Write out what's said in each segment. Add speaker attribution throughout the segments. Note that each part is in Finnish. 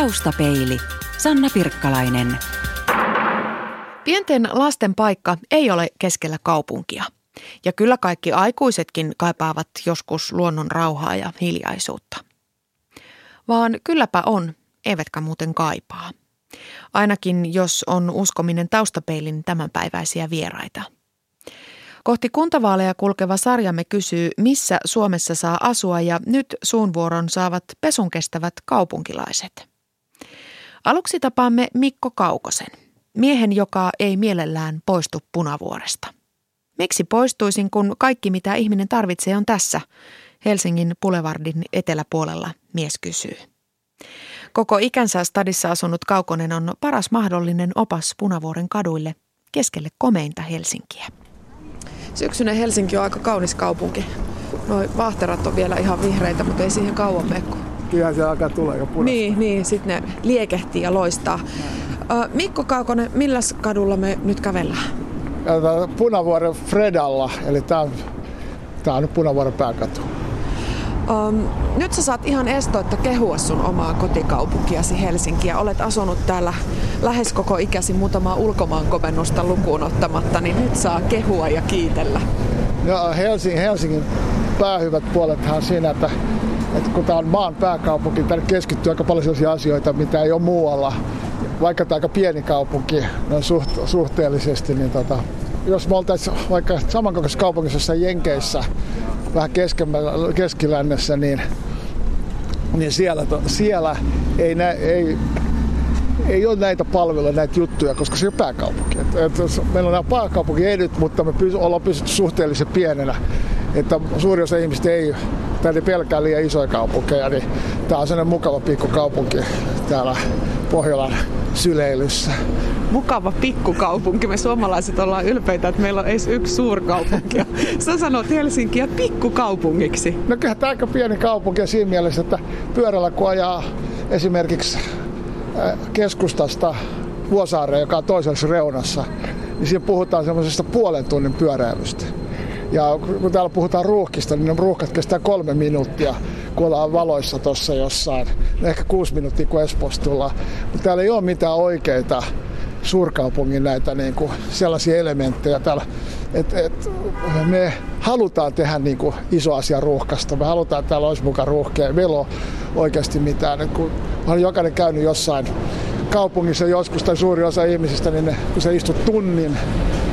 Speaker 1: Taustapeili. Sanna Pirkkalainen.
Speaker 2: Pienten lasten paikka ei ole keskellä kaupunkia. Ja kyllä kaikki aikuisetkin kaipaavat joskus luonnon rauhaa ja hiljaisuutta. Vaan kylläpä on, eivätkä muuten kaipaa. Ainakin jos on uskominen taustapeilin tämänpäiväisiä vieraita – Kohti kuntavaaleja kulkeva sarjamme kysyy, missä Suomessa saa asua ja nyt suun vuoron saavat pesun kestävät kaupunkilaiset. Aluksi tapaamme Mikko Kaukosen, miehen, joka ei mielellään poistu punavuoresta. Miksi poistuisin, kun kaikki mitä ihminen tarvitsee on tässä? Helsingin Boulevardin eteläpuolella mies kysyy. Koko ikänsä stadissa asunut Kaukonen on paras mahdollinen opas Punavuoren kaduille keskelle komeinta Helsinkiä. Syksyinen Helsinki on aika kaunis kaupunki. Noi vahterat on vielä ihan vihreitä, mutta ei siihen kauan mekko.
Speaker 3: Kyllä se alkaa tulla jo punaista.
Speaker 2: Niin, niin sitten ne liekehtii ja loistaa. Näin. Mikko Kaukonen, milläs kadulla me nyt kävellään?
Speaker 3: Punavuoren Fredalla, eli tämä on, tää on nyt Punavuoren pääkatu.
Speaker 2: Um, nyt sä saat ihan estoitta kehua sun omaa kotikaupunkiasi Helsinkiä. Olet asunut täällä lähes koko ikäsi muutamaa ulkomaankomennusta lukuun ottamatta, niin nyt saa kehua ja kiitellä.
Speaker 3: No, Helsingin, Helsingin päähyvät puolethan siinä, että, että kun tämä on maan pääkaupunki, tänne keskittyy aika paljon sellaisia asioita, mitä ei ole muualla. Vaikka tämä aika pieni kaupunki no suht, suhteellisesti, niin tota, jos me oltaisiin vaikka samankokoisessa kaupungissa jossain Jenkeissä, vähän keskilännessä, niin, niin siellä, siellä ei, nä, ei, ei ole näitä palveluja, näitä juttuja, koska se on pääkaupunki. Et, et, meillä on nämä pääkaupunkiedut, mutta me pysy, ollaan pysytty suhteellisen pienenä. Että suuri osa ihmistä ei tänne pelkää liian isoja kaupunkeja, niin tämä on sellainen mukava pikkukaupunki täällä Pohjolan syleilyssä.
Speaker 2: Mukava pikkukaupunki. Me suomalaiset ollaan ylpeitä, että meillä on edes yksi suurkaupunki. Sä sanot Helsinkiä pikkukaupungiksi.
Speaker 3: No kyllä tämä aika pieni kaupunki siinä mielessä, että pyörällä kun ajaa esimerkiksi keskustasta Vuosaareen, joka on toisessa reunassa, niin siinä puhutaan semmoisesta puolen tunnin pyöräilystä. Ja kun täällä puhutaan ruuhkista, niin ne ruuhkat kestää kolme minuuttia, kun ollaan valoissa tuossa jossain. Ehkä kuusi minuuttia, kun Espoosta tullaan. Mutta täällä ei ole mitään oikeita suurkaupungin näitä niin kuin sellaisia elementtejä täällä. Et, et, me halutaan tehdä niin kuin iso asia ruuhkasta. Me halutaan, että täällä olisi mukaan ruuhkia. Meillä on oikeasti mitään. Et kun olen jokainen käynyt jossain kaupungissa joskus tai suuri osa ihmisistä, niin ne, kun sä istut tunnin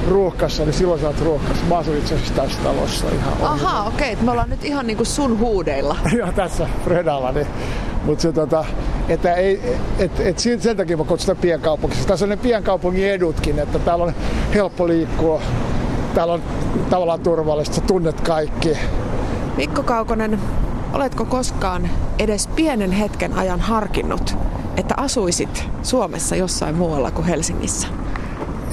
Speaker 3: ruuhkassa, niin silloin sä oot ruuhkassa. Mä asun itse asiassa tässä talossa ihan
Speaker 2: Aha, okei. Okay. Me ollaan nyt ihan niinku sun huudeilla.
Speaker 3: Joo, tässä Fredalla. Niin. Mutta se tota, että ei, et, et sen takia mä kutsun sitä pienkaupunkiksi. Tässä on ne pienkaupungin edutkin, että täällä on helppo liikkua. Täällä on tavallaan turvallista, sä tunnet kaikki.
Speaker 2: Mikko Kaukonen, oletko koskaan edes pienen hetken ajan harkinnut, että asuisit Suomessa jossain muualla kuin Helsingissä?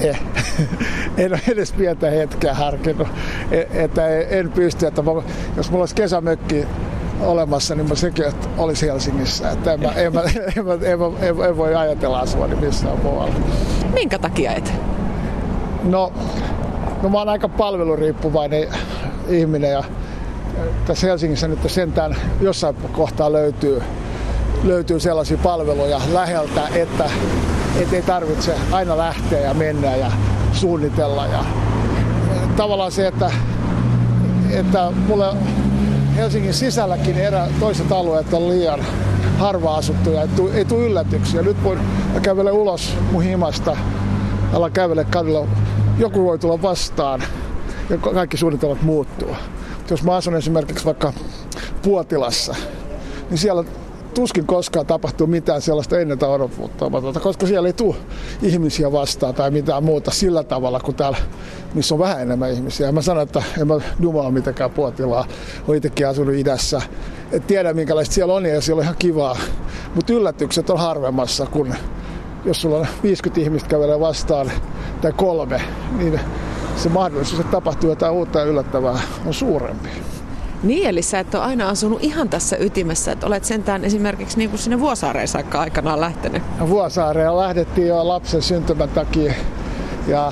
Speaker 3: Eh. en ole edes pientä hetkeä harkinnut, e, että en pysty, että jos mulla olisi kesämökki olemassa, niin mä sekin että olisi Helsingissä. Että en, mä, en, mä, en, mä, en, mä, en, en voi ajatella asua niin missään muualla.
Speaker 2: Minkä takia et?
Speaker 3: No, no mä oon aika palveluriippuvainen ihminen ja tässä Helsingissä nyt sentään jossain kohtaa löytyy, löytyy sellaisia palveluja läheltä, että et ei tarvitse aina lähteä ja mennä ja suunnitella. Ja tavallaan se, että, että mulle Helsingin sisälläkin erä, toiset alueet on liian harva asuttuja, ei tule yllätyksiä. Nyt voin kävellä ulos mun himasta, ala kävele kadulla. Joku voi tulla vastaan ja kaikki suunnitelmat muuttuu. Jos mä asun esimerkiksi vaikka Puotilassa, niin siellä tuskin koskaan tapahtuu mitään sellaista ennentä odottamatonta, koska siellä ei tule ihmisiä vastaan tai mitään muuta sillä tavalla kuin täällä, missä on vähän enemmän ihmisiä. Ja mä sanon, että en mä dumala mitenkään puotilaa. Olen itsekin asunut idässä. Et tiedä minkälaista siellä on ja siellä on ihan kivaa. Mutta yllätykset on harvemmassa, kun jos sulla on 50 ihmistä kävelee vastaan tai kolme, niin se mahdollisuus, että tapahtuu jotain uutta ja yllättävää, on suurempi.
Speaker 2: Niin, eli sä et ole aina asunut ihan tässä ytimessä, että olet sentään esimerkiksi niin kuin sinne Vuosaareen saakka aikanaan lähtenyt.
Speaker 3: No, Vuosaareen lähdettiin jo lapsen syntymän takia ja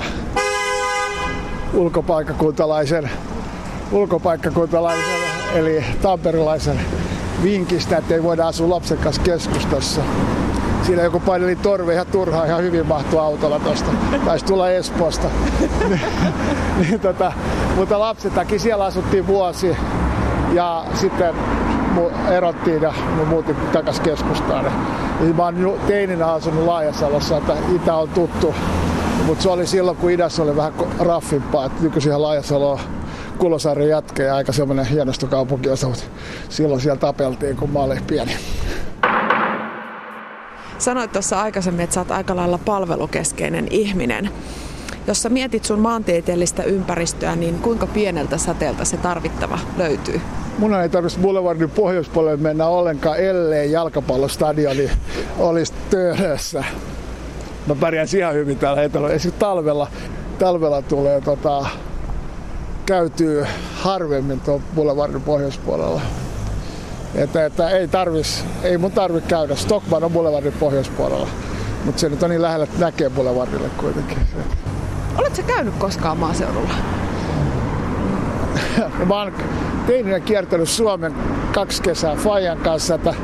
Speaker 3: ulkopaikkakuntalaisen, ulkopaikkakuntalaisen eli tamperilaisen vinkistä, että ei voida asua lapsen kanssa keskustassa. siinä joku paineli torve ihan turhaa, ihan hyvin mahtuu autolla tuosta. Taisi tulla Espoosta. niin, niin, tota, mutta lapsetakin siellä asuttiin vuosi ja sitten erottiin ja me muutin takas keskustaan. Ja mä oon teininä asunut Laajasalossa, että Itä on tuttu. Mutta se oli silloin, kun idässä oli vähän raffimpaa. Että nykyisin Laajasalo on Kulosaaren jatke ja aika semmoinen hienostokaupunkiosa, mutta silloin siellä tapeltiin, kun mä olin pieni.
Speaker 2: Sanoit tuossa aikaisemmin, että sä oot aika lailla palvelukeskeinen ihminen. Jos sä mietit sun maantieteellistä ympäristöä, niin kuinka pieneltä säteeltä se tarvittava löytyy?
Speaker 3: Mun ei tarvitsisi Boulevardin pohjoispuolelle mennä ollenkaan, ellei jalkapallostadioni olisi töölössä. Mä pärjään ihan hyvin täällä etelä. Esimerkiksi talvella, talvella tulee tota, käytyy harvemmin tuon Boulevardin pohjoispuolella. Että, että ei, tarvis, ei mun tarvi käydä. Stockman on Boulevardin pohjoispuolella. Mutta se nyt on niin lähellä, että näkee Boulevardille kuitenkin.
Speaker 2: Oletko käynyt koskaan maaseudulla?
Speaker 3: mä oon teininä kiertänyt Suomen kaksi kesää Fajan kanssa, että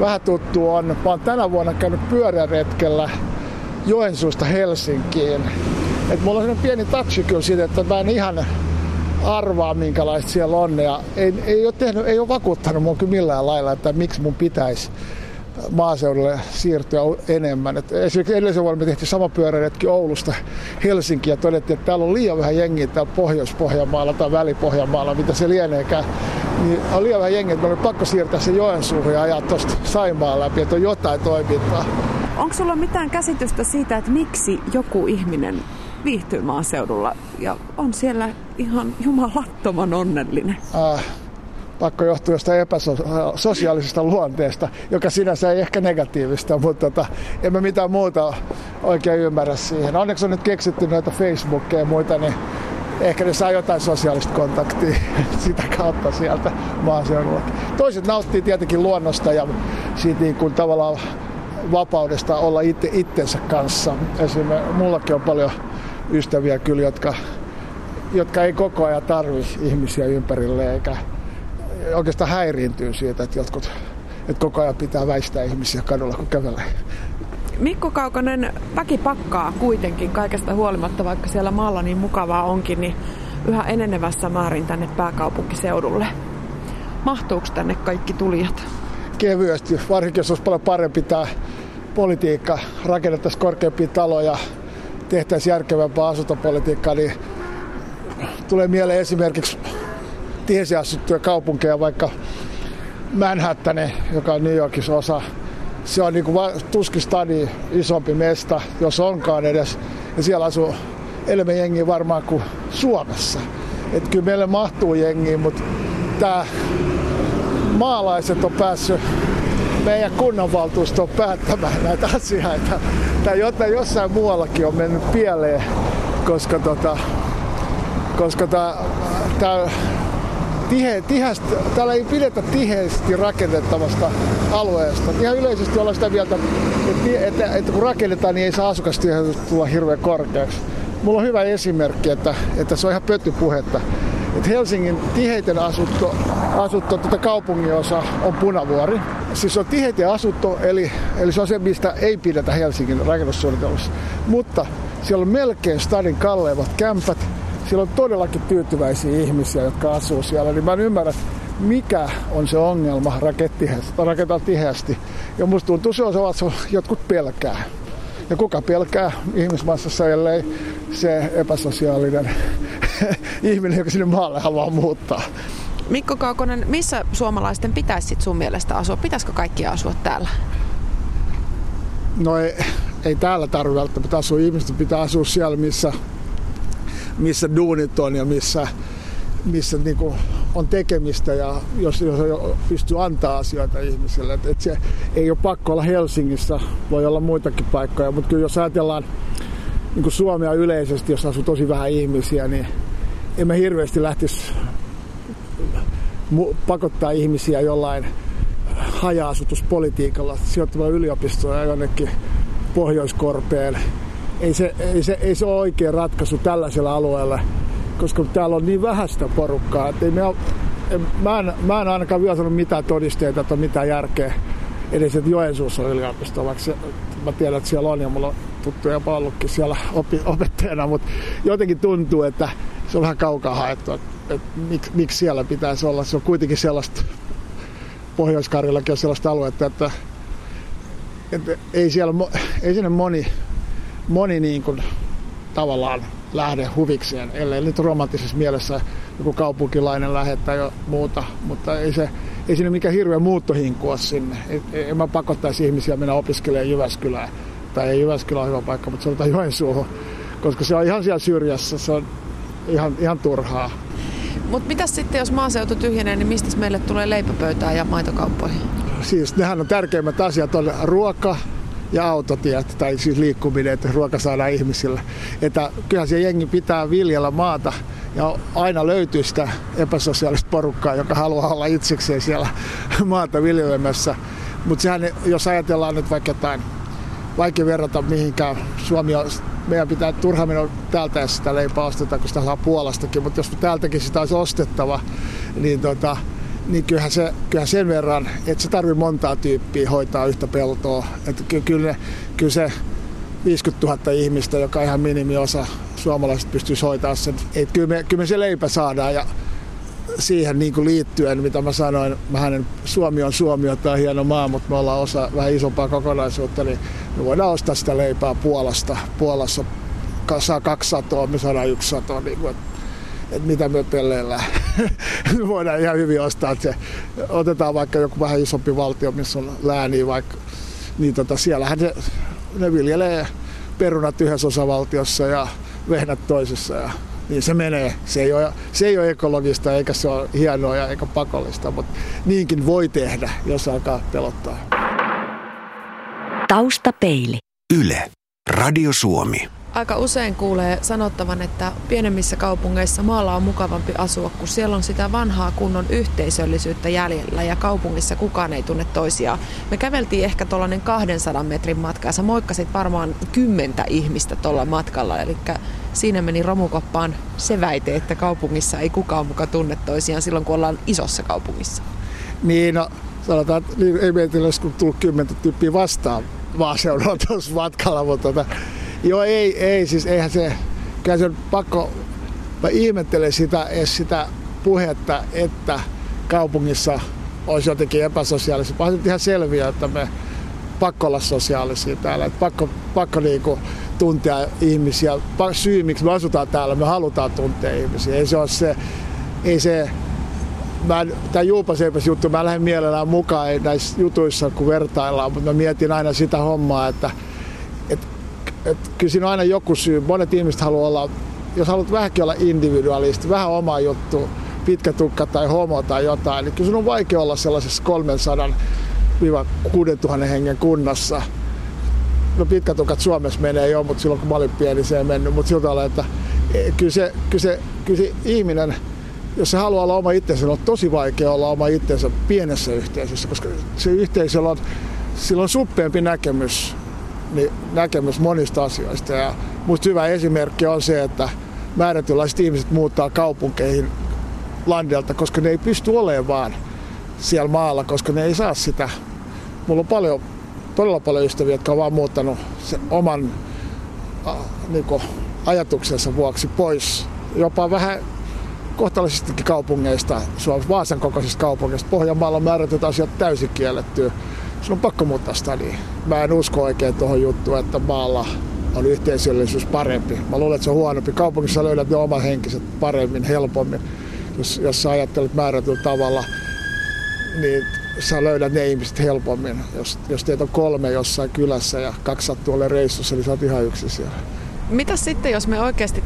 Speaker 3: vähän tuttu on. Mä oon tänä vuonna käynyt pyöräretkellä Joensuusta Helsinkiin. Et mulla on pieni tatsi kyllä siitä, että mä en ihan arvaa minkälaista siellä on. Ja ei, ei, ole tehnyt, ei ole vakuuttanut mua kyllä millään lailla, että miksi mun pitäisi maaseudulle siirtyä enemmän. Et esimerkiksi edellisen vuonna me tehtiin sama pyöräretki Oulusta Helsinkiin ja todettiin, että täällä on liian vähän jengiä täällä Pohjois-Pohjanmaalla tai Väli-Pohjanmaalla, mitä se lieneekään. Niin on liian vähän jengiä, että me oli pakko siirtää se Joensuuhun ja ajaa tuosta Saimaan läpi, että on jotain toimintaa.
Speaker 2: Onko sulla mitään käsitystä siitä, että miksi joku ihminen viihtyy maaseudulla ja on siellä ihan jumalattoman onnellinen?
Speaker 3: Äh, pakko johtua jostain epäsosiaalisesta luonteesta, joka sinänsä ei ehkä negatiivista, mutta tota, en mä mitään muuta oikein ymmärrä siihen. Onneksi on nyt keksitty noita Facebookia ja muita, niin ehkä ne saa jotain sosiaalista kontaktia sitä kautta sieltä maaseudulla. Toiset nauttii tietenkin luonnosta ja siitä niin kuin tavallaan vapaudesta olla itse itsensä kanssa. Esimerkiksi mullakin on paljon ystäviä kyllä, jotka, jotka ei koko ajan tarvi ihmisiä ympärille eikä oikeastaan häiriintyy siitä, että jotkut että koko ajan pitää väistää ihmisiä kadulla, kun kävelee.
Speaker 2: Mikko Kaukonen, väki pakkaa kuitenkin kaikesta huolimatta, vaikka siellä maalla niin mukavaa onkin, niin yhä enenevässä määrin tänne pääkaupunkiseudulle. Mahtuuko tänne kaikki tulijat?
Speaker 3: Kevyesti, varsinkin jos olisi paljon parempi tämä politiikka, rakennettaisiin korkeampia taloja, tehtäisiin järkevämpää asuntopolitiikkaa, niin tulee mieleen esimerkiksi tiesi asuttuja kaupunkeja, vaikka Manhattan, joka on New Yorkissa osa. Se on niin kuin tuskistadi isompi mesta, jos onkaan edes. Ja siellä asuu enemmän jengiä varmaan kuin Suomessa. Että kyllä meille mahtuu jengiä, mutta tämä maalaiset on päässyt meidän kunnanvaltuustoon päättämään näitä asioita. Tai jotain jossain muuallakin on mennyt pieleen, koska, tota, koska tämä tihe, tihästä, täällä ei pidetä tiheästi rakennettavasta alueesta. Ihan yleisesti ollaan sitä mieltä, että, että, että kun rakennetaan, niin ei saa asukastiheys tulla hirveän korkeaksi. Mulla on hyvä esimerkki, että, että se on ihan pöttypuhetta. Että Helsingin tiheiten asuttu, asuttu tuota kaupunginosa on Punavuori. Siis se on tiheiten asuttu, eli, eli se on se, mistä ei pidetä Helsingin rakennussuunnitelmassa. Mutta siellä on melkein stadin kalleimmat kämpät, siellä on todellakin tyytyväisiä ihmisiä, jotka asuu siellä, niin mä en ymmärrä, mikä on se ongelma rakentaa tiheästi. Ja musta tuntuu se on se, että jotkut pelkää. Ja kuka pelkää ihmismassassa, ellei se epäsosiaalinen ihminen, joka sinne maalle haluaa muuttaa.
Speaker 2: Mikko Kaukonen, missä suomalaisten pitäisi sit sun mielestä asua? Pitäisikö kaikki asua täällä?
Speaker 3: No ei, ei täällä tarvitse välttämättä asua. Ihmiset pitää asua siellä, missä missä duunit on ja missä, missä niin kuin on tekemistä ja jos, jos pystyy antaa asioita ihmisille. Et, et se ei ole pakko olla Helsingissä, voi olla muitakin paikkoja, mutta kyllä jos ajatellaan niin kuin Suomea yleisesti, jos asuu tosi vähän ihmisiä, niin emme hirveästi lähtisi pakottaa ihmisiä jollain haja-asutuspolitiikalla sijoittamalla yliopistoja jonnekin Pohjoiskorpeen ei se, ei, se, ei se ole oikea ratkaisu tällaisella alueella, koska täällä on niin vähäistä porukkaa, että ei me ole, mä, en, mä en ainakaan vielä sanonut mitään todisteita, että on mitään järkeä edes, että Joensuussa on yliopisto, vaikka se, mä tiedän, että siellä on ja mulla on tuttuja jopa ollutkin siellä opi, opettajana, mutta jotenkin tuntuu, että se on vähän kaukaa haettu, että, että miksi, miksi siellä pitäisi olla. Se on kuitenkin sellaista, pohjois on sellaista aluetta, että, että ei, siellä, ei sinne moni, moni niin kuin, tavallaan lähde huvikseen, ellei nyt romanttisessa mielessä joku kaupunkilainen lähettää jo muuta, mutta ei, se, ei siinä mikään hirveä muuttohinku ole sinne. En mä pakottaisi ihmisiä mennä opiskelemaan Jyväskylään. Tai ei Jyväskylä ole hyvä paikka, mutta se on Joensuuhun, koska se on ihan siellä syrjässä, se on ihan, ihan turhaa.
Speaker 2: Mutta mitä sitten, jos maaseutu tyhjenee, niin mistä meille tulee leipäpöytää ja maitokauppoihin?
Speaker 3: Siis nehän on tärkeimmät asiat, on ruoka, ja autotiet, tai siis liikkuminen, että ruoka saadaan ihmisille. Että kyllähän se jengi pitää viljellä maata, ja aina löytyy sitä epäsosiaalista porukkaa, joka haluaa olla itsekseen siellä maata viljelemässä. Mutta sehän, jos ajatellaan nyt vaikka jotain, vaikea verrata mihinkään, Suomi on, meidän pitää turha mennä täältä ja sitä leipää osteta, kun sitä saa Puolastakin, mutta jos täältäkin sitä olisi ostettava, niin tota, niin kyllähän, se, kyllähän sen verran, että se tarvii montaa tyyppiä hoitaa yhtä peltoa. Että kyllä, kyllä se 50 000 ihmistä, joka ihan minimiosa suomalaiset pystyisi hoitaa sen. Että kyllä, me, kyllä me se leipä saadaan ja siihen niin kuin liittyen, mitä mä sanoin, hänen Suomi on Suomi, on tämä hieno maa, mutta me ollaan osa vähän isompaa kokonaisuutta, niin me voidaan ostaa sitä leipää Puolasta. Puolassa saa 200, me saadaan yksi sato. Niin kuin, että mitä me pelleillään. me voidaan ihan hyvin ostaa, että se, otetaan vaikka joku vähän isompi valtio, missä on lääni vaikka, niin tota, siellähän se, ne viljelee perunat yhdessä osavaltiossa ja vehnät toisessa ja niin se menee. Se ei, ole, se ei ole ekologista eikä se ole hienoa ja eikä pakollista, mutta niinkin voi tehdä, jos alkaa pelottaa.
Speaker 1: Taustapeili.
Speaker 4: Yle. Radio Suomi
Speaker 2: aika usein kuulee sanottavan, että pienemmissä kaupungeissa maalla on mukavampi asua, kun siellä on sitä vanhaa kunnon yhteisöllisyyttä jäljellä ja kaupungissa kukaan ei tunne toisiaan. Me käveltiin ehkä tuollainen 200 metrin matka ja sä moikkasit varmaan kymmentä ihmistä tuolla matkalla, eli siinä meni romukoppaan se väite, että kaupungissa ei kukaan muka tunne toisiaan silloin, kun ollaan isossa kaupungissa.
Speaker 3: Niin, no sanotaan, että ei meitä olisi tullut kymmentä tyyppiä vastaan maaseudulla tuossa matkalla, mutta tota, Joo, ei, ei, siis eihän se, kyllä se on pakko, mä ihmettelen sitä, sitä puhetta, että kaupungissa olisi jotenkin epäsosiaalisia. Onhan ihan selviä, että me pakko olla sosiaalisia täällä, että pakko, pakko niinku tuntea ihmisiä. Syy, miksi me asutaan täällä, me halutaan tuntea ihmisiä. Ei se ole se, ei se, mä, tämä juupaseipäs juttu, mä lähden mielellään mukaan näissä jutuissa, kun vertaillaan, mutta mä mietin aina sitä hommaa, että et kyllä siinä on aina joku syy. Monet ihmiset haluaa olla, jos haluat vähänkin olla individualisti, vähän oma juttu, pitkä tukka tai homo tai jotain, niin kyllä sun on vaikea olla sellaisessa 300-6000 hengen kunnassa. No pitkätukat Suomessa menee jo, mutta silloin kun mä olin pieni se ei mennyt, mutta siltä lailla, että e, kyllä se, kyllä se, kyllä se ihminen, jos se haluaa olla oma itsensä, on tosi vaikea olla oma itsensä pienessä yhteisössä, koska se yhteisöllä on, sillä on suppeampi näkemys niin näkemys monista asioista. Ja musta hyvä esimerkki on se, että määrätynlaiset ihmiset muuttaa kaupunkeihin landelta, koska ne ei pysty olemaan vaan siellä maalla, koska ne ei saa sitä. Mulla on paljon, todella paljon ystäviä, jotka on vaan muuttanut sen oman niin kuin, ajatuksensa vuoksi pois. Jopa vähän kohtalaisestikin kaupungeista, Suomessa Vaasan kokoisista kaupungeista. Pohjanmaalla on määrätyt asiat täysin kiellettyä sun on pakko muuttaa stadiin. Mä en usko oikein tuohon juttuun, että maalla on yhteisöllisyys parempi. Mä luulen, että se on huonompi. Kaupungissa löydät ne oman henkiset paremmin, helpommin. Jos, jos sä ajattelet määrätyllä tavalla, niin sä löydät ne ihmiset helpommin. Jos, jos teet on kolme jossain kylässä ja kaksi sattuu reissussa, niin sä oot ihan yksin siellä.
Speaker 2: Mitä sitten, jos me oikeasti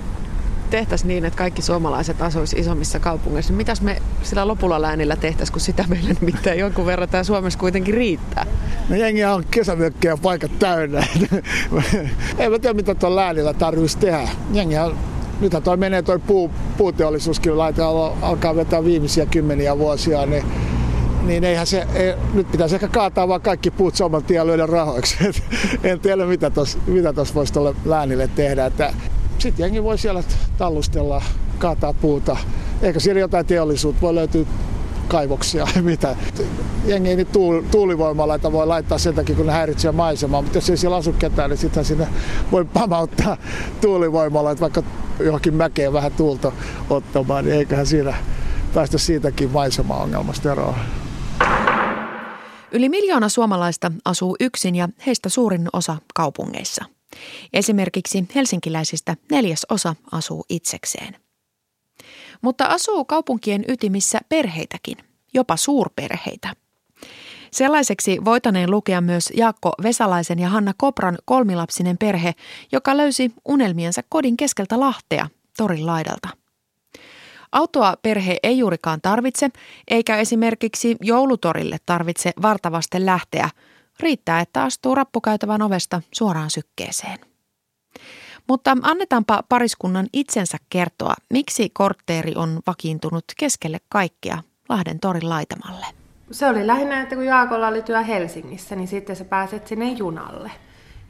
Speaker 2: tehtäisiin niin, että kaikki suomalaiset asuisi isommissa kaupungeissa, niin mitäs me sillä lopulla läänillä tehtäisiin, kun sitä meillä nimittäin jonkun verran tämä Suomessa kuitenkin riittää?
Speaker 3: No jengi on kesämökkejä paikat täynnä. Ei mä tiedä, mitä tuolla läänillä tarvitsisi tehdä. Jengi on nythän toi menee toi puu, puuteollisuuskin laitetaan, alkaa vetää viimeisiä kymmeniä vuosia, niin niin eihän se, ei, nyt pitäisi ehkä kaataa vaan kaikki puut saman tien lyödä rahoiksi. en tiedä, mitä tuossa mitä voisi tuolle läänille tehdä. Sitten jengi voi siellä tallustella, kaataa puuta. Ehkä siellä jotain teollisuutta voi löytyä kaivoksia, mitä. Jengi ei tuul, tuulivoimalaita voi laittaa sen takia, kun ne häiritsee maisemaa, mutta jos ei siellä asu ketään, niin sitten sinne voi pamauttaa tuulivoimalaita vaikka johonkin mäkeen vähän tuulta ottamaan, niin eiköhän siinä päästä siitäkin maisema-ongelmasta eroon.
Speaker 2: Yli miljoona suomalaista asuu yksin ja heistä suurin osa kaupungeissa. Esimerkiksi helsinkiläisistä neljäs osa asuu itsekseen. Mutta asuu kaupunkien ytimissä perheitäkin, jopa suurperheitä. Sellaiseksi voitaneen lukea myös Jaakko Vesalaisen ja Hanna Kopran kolmilapsinen perhe, joka löysi unelmiensa kodin keskeltä Lahtea, torin laidalta. Autoa perhe ei juurikaan tarvitse, eikä esimerkiksi joulutorille tarvitse vartavasten lähteä. Riittää, että astuu rappukäytävän ovesta suoraan sykkeeseen. Mutta annetaanpa pariskunnan itsensä kertoa, miksi kortteeri on vakiintunut keskelle kaikkea Lahden torin laitamalle.
Speaker 5: Se oli lähinnä, että kun Jaakolla oli työ Helsingissä, niin sitten sä pääset sinne junalle.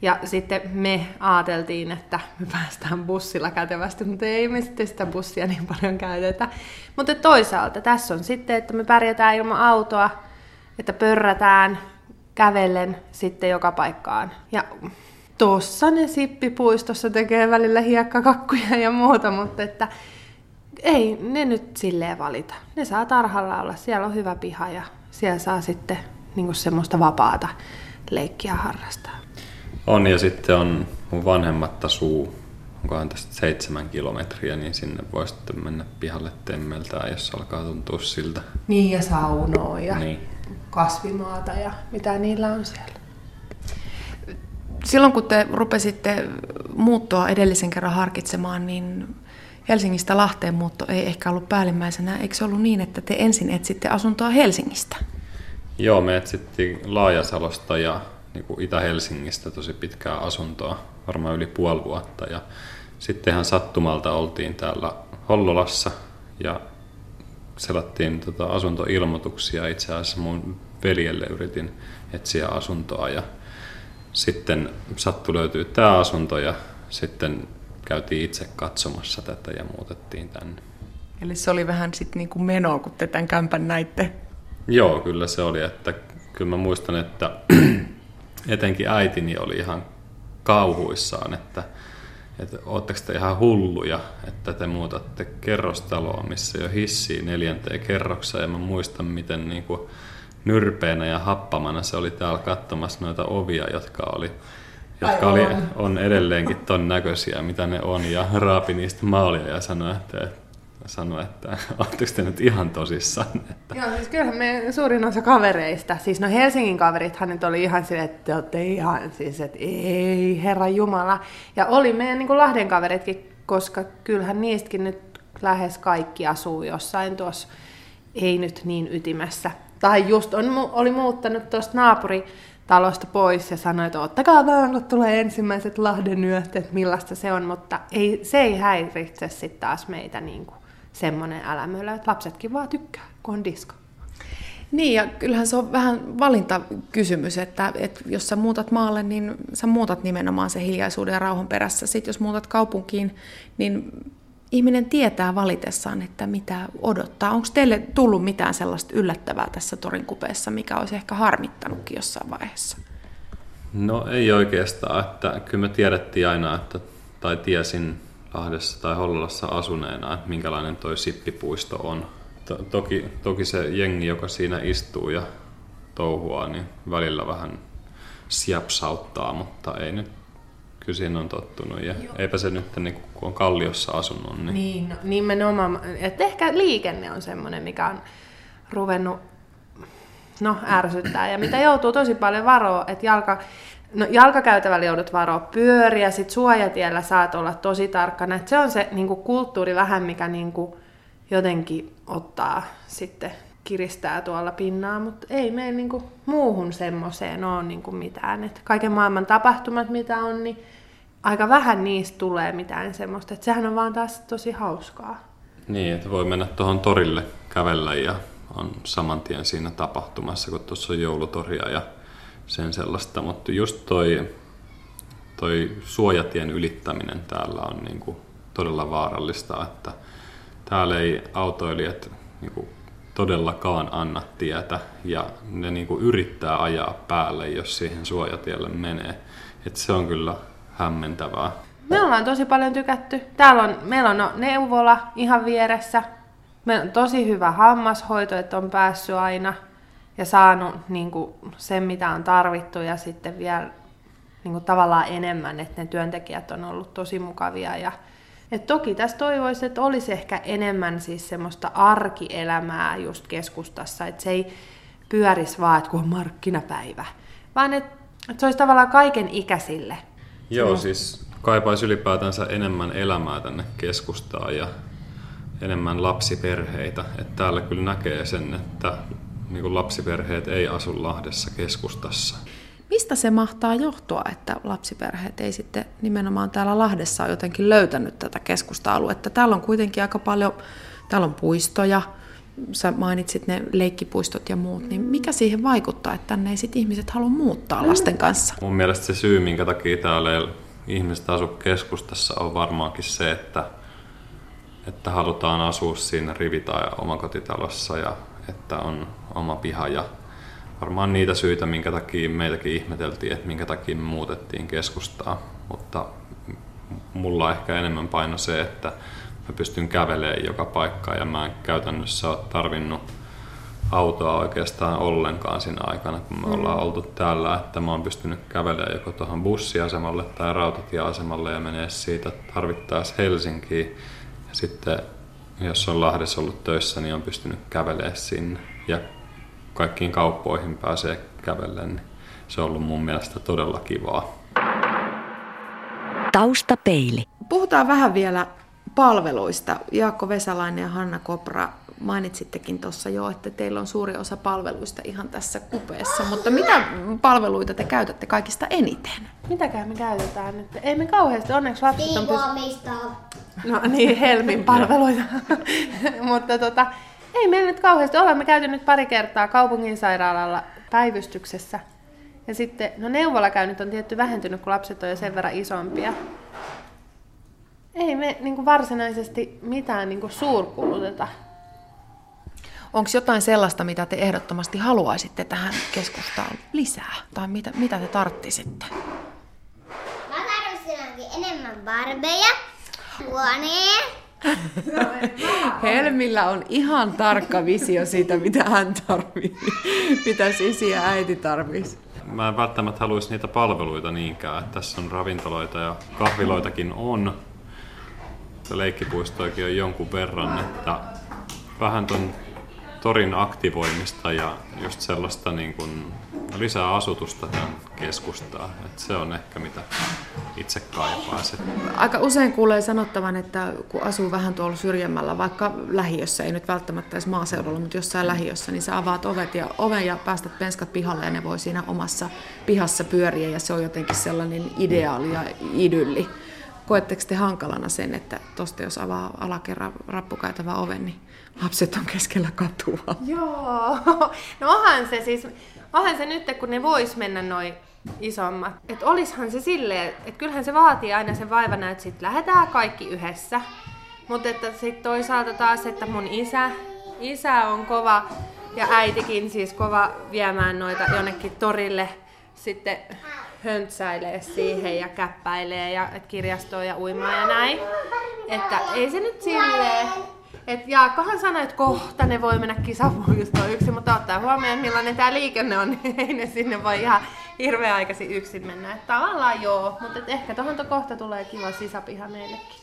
Speaker 5: Ja sitten me ajateltiin, että me päästään bussilla kätevästi, mutta ei me sitten sitä bussia niin paljon käytetä. Mutta toisaalta tässä on sitten, että me pärjätään ilman autoa, että pörrätään kävellen sitten joka paikkaan. Ja tuossa ne sippipuistossa tekee välillä hiekkakakkuja ja muuta, mutta että ei ne nyt silleen valita. Ne saa tarhalla olla, siellä on hyvä piha ja siellä saa sitten niin semmoista vapaata leikkiä harrastaa.
Speaker 6: On ja sitten on mun vanhemmat asuu, onkohan tästä seitsemän kilometriä, niin sinne voi sitten mennä pihalle temmeltään, jos alkaa tuntua siltä.
Speaker 5: Niin ja saunoa ja niin. kasvimaata ja mitä niillä on siellä.
Speaker 2: Silloin kun te rupesitte muuttoa edellisen kerran harkitsemaan, niin Helsingistä Lahteen muutto ei ehkä ollut päällimmäisenä. Eikö se ollut niin, että te ensin etsitte asuntoa Helsingistä?
Speaker 6: Joo, me etsittiin Laajasalosta ja niin kuin Itä-Helsingistä tosi pitkää asuntoa, varmaan yli puoli vuotta. Ja sittenhän sattumalta oltiin täällä Hollolassa ja selattiin tota asuntoilmoituksia. Itse asiassa mun veljelle yritin etsiä asuntoa ja sitten sattui löytyy tämä asunto ja sitten käytiin itse katsomassa tätä ja muutettiin tänne.
Speaker 2: Eli se oli vähän sitten niin kuin menoa, kun te tämän kämpän näitte?
Speaker 6: Joo, kyllä se oli. Että, kyllä mä muistan, että etenkin äitini oli ihan kauhuissaan, että, että ootteko te ihan hulluja, että te muutatte kerrostaloa, missä jo hissii neljänteen kerrokseen. Ja mä muistan, miten niin kuin nyrpeänä ja happamana se oli täällä katsomassa noita ovia, jotka oli jotka oli, on edelleenkin ton näköisiä, mitä ne on, ja raapi niistä maalia ja sanoi, että, sanoi, että oletteko te nyt ihan tosissaan? Että...
Speaker 5: Joo, siis kyllähän me suurin osa kavereista, siis no Helsingin kaverithan nyt oli ihan sille, että te olette ihan siis, että ei herra Jumala. Ja oli meidän niin kuin Lahden kaveritkin, koska kyllähän niistäkin nyt lähes kaikki asuu jossain tuossa, ei nyt niin ytimessä. Tai just on, oli muuttanut tuosta naapuri talosta pois ja sanoi, että ottakaa vaan, kun tulee ensimmäiset Lahden yöt, että millaista se on, mutta ei, se ei häiritse sitten taas meitä niin kuin semmoinen älämölö, että lapsetkin vaan tykkää, kun on disko.
Speaker 2: Niin, ja kyllähän se on vähän valintakysymys, että, että jos sä muutat maalle, niin sä muutat nimenomaan se hiljaisuuden ja rauhan perässä. Sitten jos muutat kaupunkiin, niin ihminen tietää valitessaan, että mitä odottaa. Onko teille tullut mitään sellaista yllättävää tässä torin kupeessa, mikä olisi ehkä harmittanutkin jossain vaiheessa?
Speaker 6: No ei oikeastaan, että kyllä me tiedettiin aina, että, tai tiesin Lahdessa tai Hollolassa asuneena, että minkälainen toi sippipuisto on. To- toki, toki se jengi, joka siinä istuu ja touhuaa, niin välillä vähän siapsauttaa, mutta ei nyt kyllä siinä on tottunut. Ja Joo. eipä se nyt, niin kun on Kalliossa asunut. Niin,
Speaker 5: niin no, nimenomaan. Että ehkä liikenne on semmoinen, mikä on ruvennut no, ärsyttää ja mitä joutuu tosi paljon varoa, että jalka, no, jalkakäytävällä joudut varoa pyöriä, sit suojatiellä saat olla tosi tarkkana. Et se on se niin kuin kulttuuri vähän, mikä niin kuin, jotenkin ottaa sitten kiristää tuolla pinnaa, mutta ei meidän niin kuin, muuhun semmoiseen ole niin kuin mitään. Et kaiken maailman tapahtumat, mitä on, niin aika vähän niistä tulee mitään semmoista. Et sehän on vaan taas tosi hauskaa.
Speaker 6: Niin, että voi mennä tuohon torille kävellä ja on saman tien siinä tapahtumassa, kun tuossa on joulutoria ja sen sellaista. Mutta just toi, toi suojatien ylittäminen täällä on niinku todella vaarallista, että täällä ei autoilijat niinku todellakaan anna tietä ja ne niin kuin yrittää ajaa päälle, jos siihen suojatielle menee. Et se on kyllä hämmentävää.
Speaker 5: Me ollaan tosi paljon tykätty. Täällä on, meillä on no neuvola ihan vieressä. Meillä on tosi hyvä hammashoito, että on päässyt aina ja saanut niin kuin, sen, mitä on tarvittu ja sitten vielä niin kuin, tavallaan enemmän, että ne työntekijät on ollut tosi mukavia ja et toki tässä toivoisi, että olisi ehkä enemmän siis semmoista arkielämää just keskustassa, että se ei pyörisi vaan, että kun on markkinapäivä, vaan että, että se olisi tavallaan kaiken ikäisille.
Speaker 6: Joo, siis kaipaisi ylipäätänsä enemmän elämää tänne keskustaan ja enemmän lapsiperheitä. Että täällä kyllä näkee sen, että niin kuin lapsiperheet ei asu Lahdessa keskustassa.
Speaker 2: Mistä se mahtaa johtua, että lapsiperheet ei sitten nimenomaan täällä Lahdessa ole jotenkin löytänyt tätä keskusta-aluetta? Täällä on kuitenkin aika paljon, täällä on puistoja, sä mainitsit ne leikkipuistot ja muut, niin mikä siihen vaikuttaa, että tänne ei sit ihmiset halua muuttaa lasten kanssa?
Speaker 6: Mun mielestä se syy, minkä takia täällä ihmiset asu keskustassa, on varmaankin se, että, että halutaan asua siinä rivi- tai omakotitalossa ja että on oma piha. Ja varmaan niitä syitä, minkä takia meitäkin ihmeteltiin, että minkä takia me muutettiin keskustaa, mutta mulla ehkä enemmän paino se, että mä pystyn kävelemään joka paikkaan ja mä en käytännössä ole tarvinnut autoa oikeastaan ollenkaan siinä aikana, kun me mm. ollaan oltu täällä, että mä oon pystynyt kävelemään joko tuohon bussiasemalle tai rautatieasemalle ja menee siitä tarvittaessa Helsinkiin. Ja sitten jos on Lahdessa ollut töissä, niin on pystynyt kävelemään sinne. Ja kaikkiin kauppoihin pääsee kävellen, niin se on ollut mun mielestä todella kivaa.
Speaker 1: Taustapeili.
Speaker 2: Puhutaan vähän vielä palveluista. Jaakko Vesalainen ja Hanna Kopra, mainitsittekin tuossa jo, että teillä on suuri osa palveluista ihan tässä kupeessa, mutta mitä palveluita te käytätte kaikista eniten?
Speaker 5: Mitäkään me käytetään nyt? Ei me kauheasti, onneksi lapset on
Speaker 7: Siivoamista.
Speaker 5: No niin, Helmin palveluita. mutta tota, ei meillä nyt kauheasti. Olemme käyty nyt pari kertaa kaupungin sairaalalla päivystyksessä. Ja sitten, no neuvolakäynnit on tietty vähentynyt, kun lapset on jo sen verran isompia. Ei me niin kuin varsinaisesti mitään niin kuin suurkuluteta.
Speaker 2: Onko jotain sellaista, mitä te ehdottomasti haluaisitte tähän keskustaan lisää? Tai mitä, mitä te tarttisitte?
Speaker 7: Mä tarvitsin enemmän barbeja, huoneen.
Speaker 2: Helmillä on ihan tarkka visio siitä, mitä hän tarvii, mitä sisi ja äiti tarvitsisi.
Speaker 6: Mä en välttämättä haluaisi niitä palveluita niinkään. Että tässä on ravintoloita ja kahviloitakin on. Ja leikkipuistoikin on jonkun verran, että vähän ton torin aktivoimista ja just sellaista niin kuin lisää asutusta tämän keskustaa. Et se on ehkä mitä itse kaipaisin.
Speaker 2: Aika usein kuulee sanottavan, että kun asuu vähän tuolla syrjemmällä, vaikka lähiössä, ei nyt välttämättä edes maaseudulla, mutta jossain lähiössä, niin sä avaat ovet ja, oven ja päästät penskat pihalle ja ne voi siinä omassa pihassa pyöriä ja se on jotenkin sellainen ideaali ja idylli. Koetteko te hankalana sen, että tuosta jos avaa alakerran rappukäytävä oven, niin lapset on keskellä katua?
Speaker 5: Joo, no onhan se siis, onhan se nyt, kun ne vois mennä noin isommat. Että olishan se silleen, että kyllähän se vaatii aina sen vaivan, että sit lähdetään kaikki yhdessä. Mutta että sitten toisaalta taas, että mun isä, isä on kova ja äitikin siis kova viemään noita jonnekin torille sitten höntsäilee siihen ja käppäilee ja kirjastoon ja uimaa ja näin. Että ei se nyt silleen, et Jaakkohan sanoi, että kohta ne voi mennä kisapuistoon yksin, mutta ottaa huomioon, millainen tämä liikenne on, niin ei ne sinne voi ihan hirveän aikaisin yksin mennä. Et tavallaan joo, mutta ehkä tuohon kohta tulee kiva sisäpiha meillekin.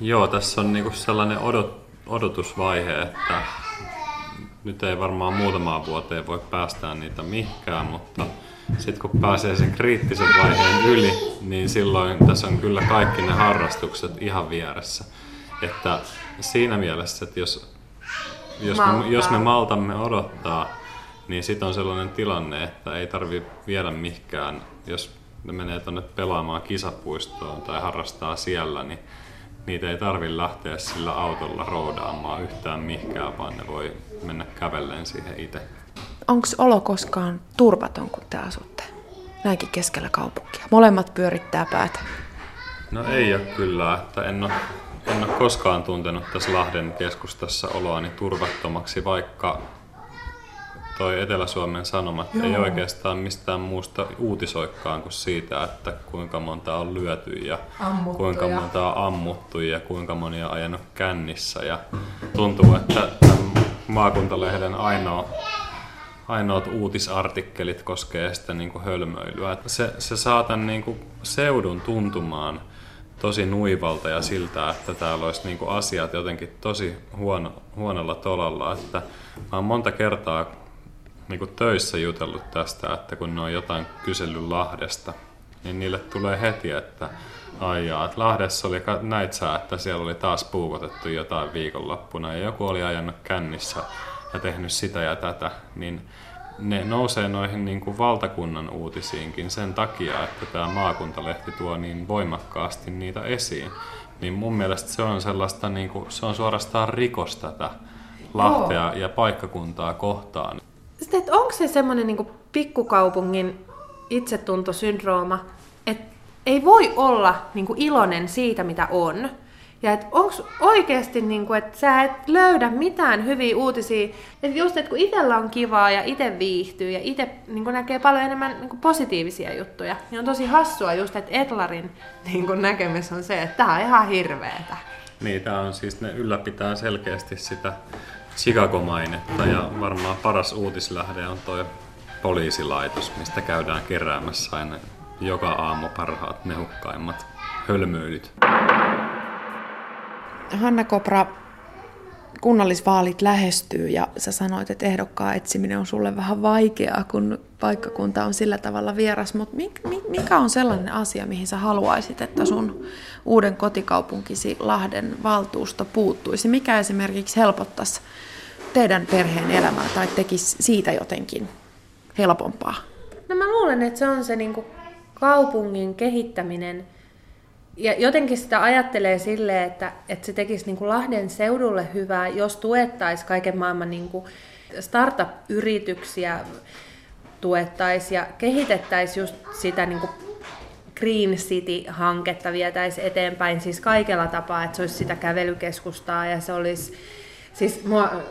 Speaker 6: Joo, tässä on niinku sellainen odot, odotusvaihe, että nyt ei varmaan muutamaan vuoteen voi päästää niitä mihinkään, mutta sitten kun pääsee sen kriittisen vaiheen yli, niin silloin tässä on kyllä kaikki ne harrastukset ihan vieressä. Että siinä mielessä, että jos, jos, me, jos me maltamme odottaa, niin sitten on sellainen tilanne, että ei tarvi viedä mihinkään, jos ne menee tuonne pelaamaan kisapuistoon tai harrastaa siellä, niin niitä ei tarvi lähteä sillä autolla roudaamaan yhtään mihinkään, vaan ne voi mennä kävellen siihen itse.
Speaker 2: Onko olo koskaan turvaton, kun te asutte näinkin keskellä kaupunkia? Molemmat pyörittää päätä.
Speaker 6: No ei ole kyllä, että en ole en ole koskaan tuntenut tässä Lahden keskustassa oloani turvattomaksi, vaikka toi Etelä-Suomen Sanomat Joo. ei oikeastaan mistään muusta uutisoikkaan kuin siitä, että kuinka monta on lyöty ja
Speaker 5: Ammuttu
Speaker 6: kuinka
Speaker 5: ja-
Speaker 6: monta on ammuttu ja kuinka moni on ajanut kännissä. Ja tuntuu, että tämän maakuntalehden ainoa ainoat uutisartikkelit koskee sitä niin kuin hölmöilyä. Että Se, se saa tämän niin kuin seudun tuntumaan tosi nuivalta ja siltä, että täällä olisi niin kuin asiat jotenkin tosi huono, huonolla tolalla. Että mä oon monta kertaa niin kuin töissä jutellut tästä, että kun ne on jotain kysellyt Lahdesta, niin niille tulee heti, että ai jaa, että Lahdessa oli, ka- näit sä, että siellä oli taas puukotettu jotain viikonloppuna ja joku oli ajanut kännissä ja tehnyt sitä ja tätä, niin ne nousee noihin niin kuin valtakunnan uutisiinkin sen takia, että tämä maakuntalehti tuo niin voimakkaasti niitä esiin. Niin mun mielestä se on sellaista, niin kuin, se on suorastaan rikos tätä Lahtea ja paikkakuntaa kohtaan.
Speaker 5: Sitten, että onko se semmoinen niin pikkukaupungin itsetuntosyndrooma, että ei voi olla niin kuin iloinen siitä, mitä on. Ja että onko oikeasti, niin kuin, että sä et löydä mitään hyviä uutisia. Että just, että kun itsellä on kivaa ja itse viihtyy ja itse niin kuin näkee paljon enemmän niin positiivisia juttuja, niin on tosi hassua just, että Etlarin niin kuin näkemys on se, että tämä on ihan hirveetä.
Speaker 6: Tää on siis, ne ylläpitää selkeästi sitä Chicago-mainetta ja varmaan paras uutislähde on toi poliisilaitos, mistä käydään keräämässä aina joka aamu parhaat mehukkaimmat hölmöilyt.
Speaker 2: Hanna Kopra, kunnallisvaalit lähestyy ja sä sanoit, että ehdokkaan etsiminen on sulle vähän vaikeaa, kun paikkakunta on sillä tavalla vieras, mutta mikä on sellainen asia, mihin sä haluaisit, että sun uuden kotikaupunkisi Lahden valtuusto puuttuisi? Mikä esimerkiksi helpottaisi teidän perheen elämää tai tekisi siitä jotenkin helpompaa?
Speaker 5: No mä luulen, että se on se niin kaupungin kehittäminen. Ja jotenkin sitä ajattelee silleen, että, että se tekisi niin kuin Lahden seudulle hyvää, jos tuettaisiin kaiken maailman niin kuin startup-yrityksiä tuettaisiin ja kehitettäisiin just sitä niin kuin Green City-hanketta vietäisiin eteenpäin siis kaikella tapaa, että se olisi sitä kävelykeskustaa ja se olisi, siis mua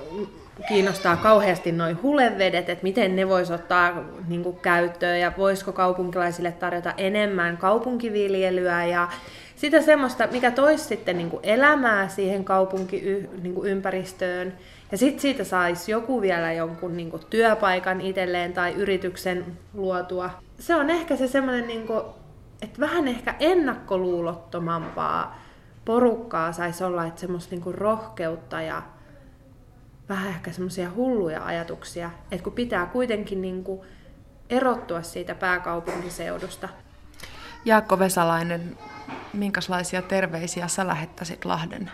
Speaker 5: kiinnostaa kauheasti noin hulevedet, että miten ne voisi ottaa niin kuin, käyttöön ja voisiko kaupunkilaisille tarjota enemmän kaupunkiviljelyä ja sitä semmoista, mikä toisi sitten niin kuin, elämää siihen kaupunkiympäristöön. Ja sitten siitä saisi joku vielä jonkun niin kuin, työpaikan itselleen tai yrityksen luotua. Se on ehkä se semmoinen, niin että vähän ehkä ennakkoluulottomampaa porukkaa saisi olla, että semmoista niin kuin, rohkeutta ja vähän ehkä semmoisia hulluja ajatuksia, että kun pitää kuitenkin niin kuin erottua siitä pääkaupunkiseudusta.
Speaker 2: Jaakko Vesalainen, minkälaisia terveisiä sä lähettäisit Lahden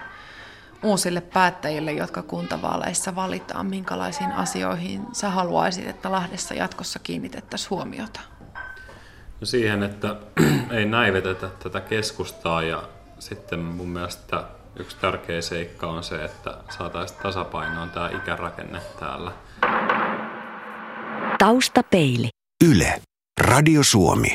Speaker 2: uusille päättäjille, jotka kuntavaaleissa valitaan? Minkälaisiin asioihin sä haluaisit, että Lahdessa jatkossa kiinnitettäisiin huomiota?
Speaker 6: No siihen, että ei näivetetä tätä keskustaa ja sitten mun mielestä yksi tärkeä seikka on se, että saataisiin tasapainoon tämä ikärakenne täällä.
Speaker 1: Taustapeili.
Speaker 4: Yle. Radio Suomi.